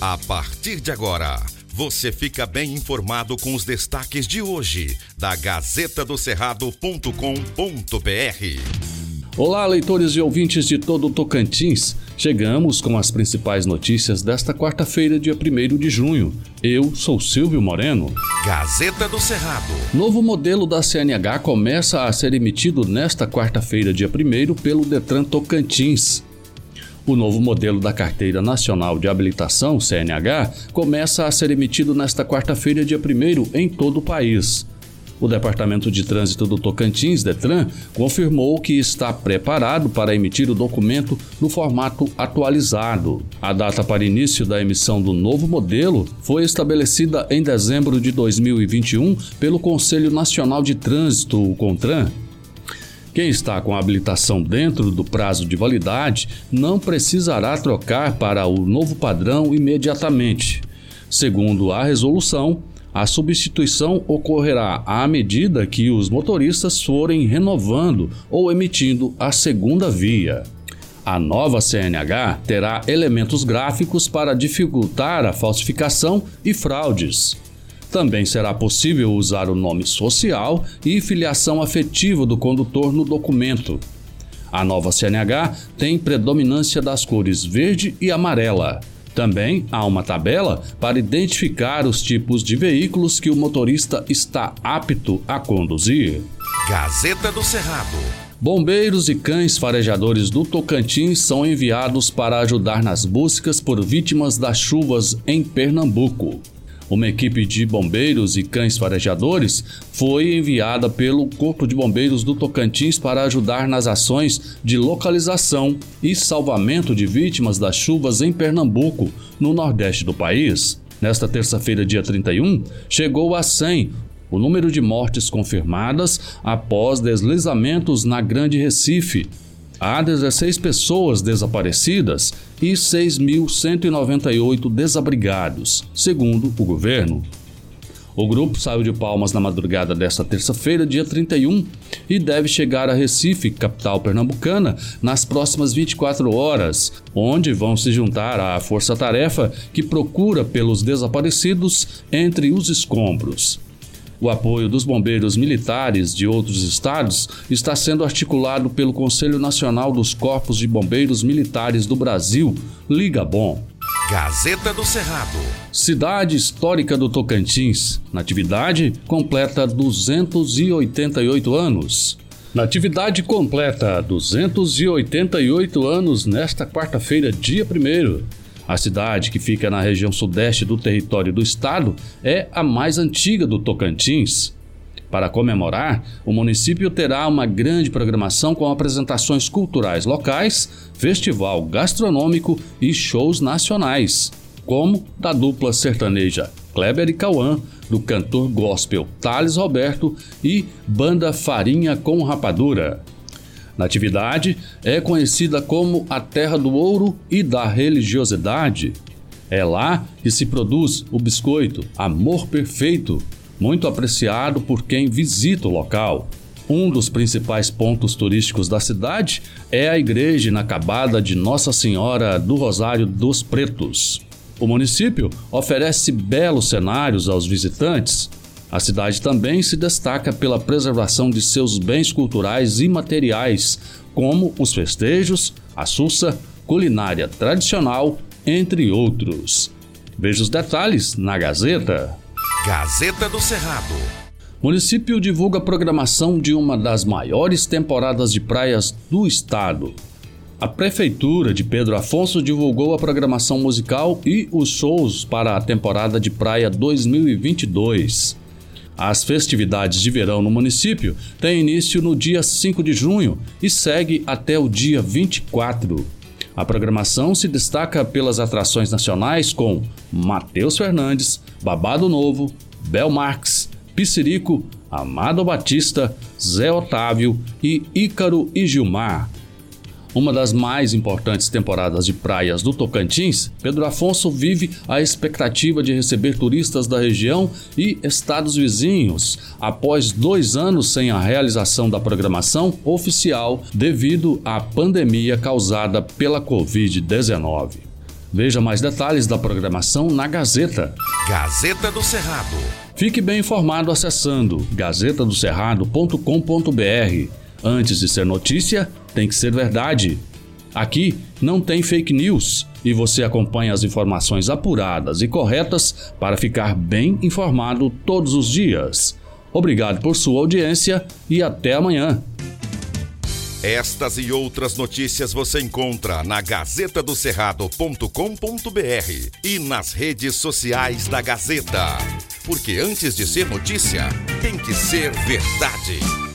A partir de agora, você fica bem informado com os destaques de hoje da Gazeta do Cerrado.com.br. Olá, leitores e ouvintes de todo o Tocantins. Chegamos com as principais notícias desta quarta-feira, dia 1 de junho. Eu sou Silvio Moreno. Gazeta do Cerrado. Novo modelo da CNH começa a ser emitido nesta quarta-feira, dia 1 pelo Detran Tocantins. O novo modelo da Carteira Nacional de Habilitação, CNH, começa a ser emitido nesta quarta-feira, dia 1 em todo o país. O Departamento de Trânsito do Tocantins, Detran, confirmou que está preparado para emitir o documento no formato atualizado. A data para início da emissão do novo modelo foi estabelecida em dezembro de 2021 pelo Conselho Nacional de Trânsito, o CONTRAN. Quem está com a habilitação dentro do prazo de validade não precisará trocar para o novo padrão imediatamente. Segundo a resolução, a substituição ocorrerá à medida que os motoristas forem renovando ou emitindo a segunda via. A nova CNH terá elementos gráficos para dificultar a falsificação e fraudes. Também será possível usar o nome social e filiação afetiva do condutor no documento. A nova CNH tem predominância das cores verde e amarela. Também há uma tabela para identificar os tipos de veículos que o motorista está apto a conduzir. Gazeta do Cerrado. Bombeiros e cães farejadores do Tocantins são enviados para ajudar nas buscas por vítimas das chuvas em Pernambuco. Uma equipe de bombeiros e cães farejadores foi enviada pelo Corpo de Bombeiros do Tocantins para ajudar nas ações de localização e salvamento de vítimas das chuvas em Pernambuco, no nordeste do país. Nesta terça-feira, dia 31, chegou a 100 o número de mortes confirmadas após deslizamentos na Grande Recife, Há 16 pessoas desaparecidas e 6.198 desabrigados, segundo o governo. O grupo saiu de Palmas na madrugada desta terça-feira, dia 31, e deve chegar a Recife, capital pernambucana, nas próximas 24 horas, onde vão se juntar à força-tarefa que procura pelos desaparecidos entre os escombros. O apoio dos bombeiros militares de outros estados está sendo articulado pelo Conselho Nacional dos Corpos de Bombeiros Militares do Brasil, Liga Bom. Gazeta do Cerrado. Cidade histórica do Tocantins. Natividade completa 288 anos. Natividade completa 288 anos nesta quarta-feira, dia 1 a cidade, que fica na região sudeste do território do estado, é a mais antiga do Tocantins. Para comemorar, o município terá uma grande programação com apresentações culturais locais, festival gastronômico e shows nacionais, como da dupla sertaneja Kleber e Cauã, do cantor gospel Thales Roberto e banda Farinha com Rapadura. Natividade é conhecida como a terra do ouro e da religiosidade. É lá que se produz o biscoito Amor Perfeito, muito apreciado por quem visita o local. Um dos principais pontos turísticos da cidade é a igreja inacabada de Nossa Senhora do Rosário dos Pretos. O município oferece belos cenários aos visitantes, a cidade também se destaca pela preservação de seus bens culturais e materiais, como os festejos, a sussa, culinária tradicional, entre outros. Veja os detalhes na Gazeta. Gazeta do Cerrado. Município divulga a programação de uma das maiores temporadas de praias do estado. A Prefeitura de Pedro Afonso divulgou a programação musical e os shows para a temporada de praia 2022. As festividades de verão no município têm início no dia 5 de junho e segue até o dia 24. A programação se destaca pelas atrações nacionais com Matheus Fernandes, Babado Novo, Bel Marx, Piscirico, Amado Batista, Zé Otávio e Ícaro e Gilmar. Uma das mais importantes temporadas de praias do Tocantins, Pedro Afonso vive a expectativa de receber turistas da região e estados vizinhos, após dois anos sem a realização da programação oficial devido à pandemia causada pela Covid-19. Veja mais detalhes da programação na Gazeta. Gazeta do Cerrado. Fique bem informado acessando gazetadocerrado.com.br. Antes de ser notícia, tem que ser verdade. Aqui não tem fake news e você acompanha as informações apuradas e corretas para ficar bem informado todos os dias. Obrigado por sua audiência e até amanhã. Estas e outras notícias você encontra na gazetadocerrado.com.br e nas redes sociais da Gazeta. Porque antes de ser notícia, tem que ser verdade.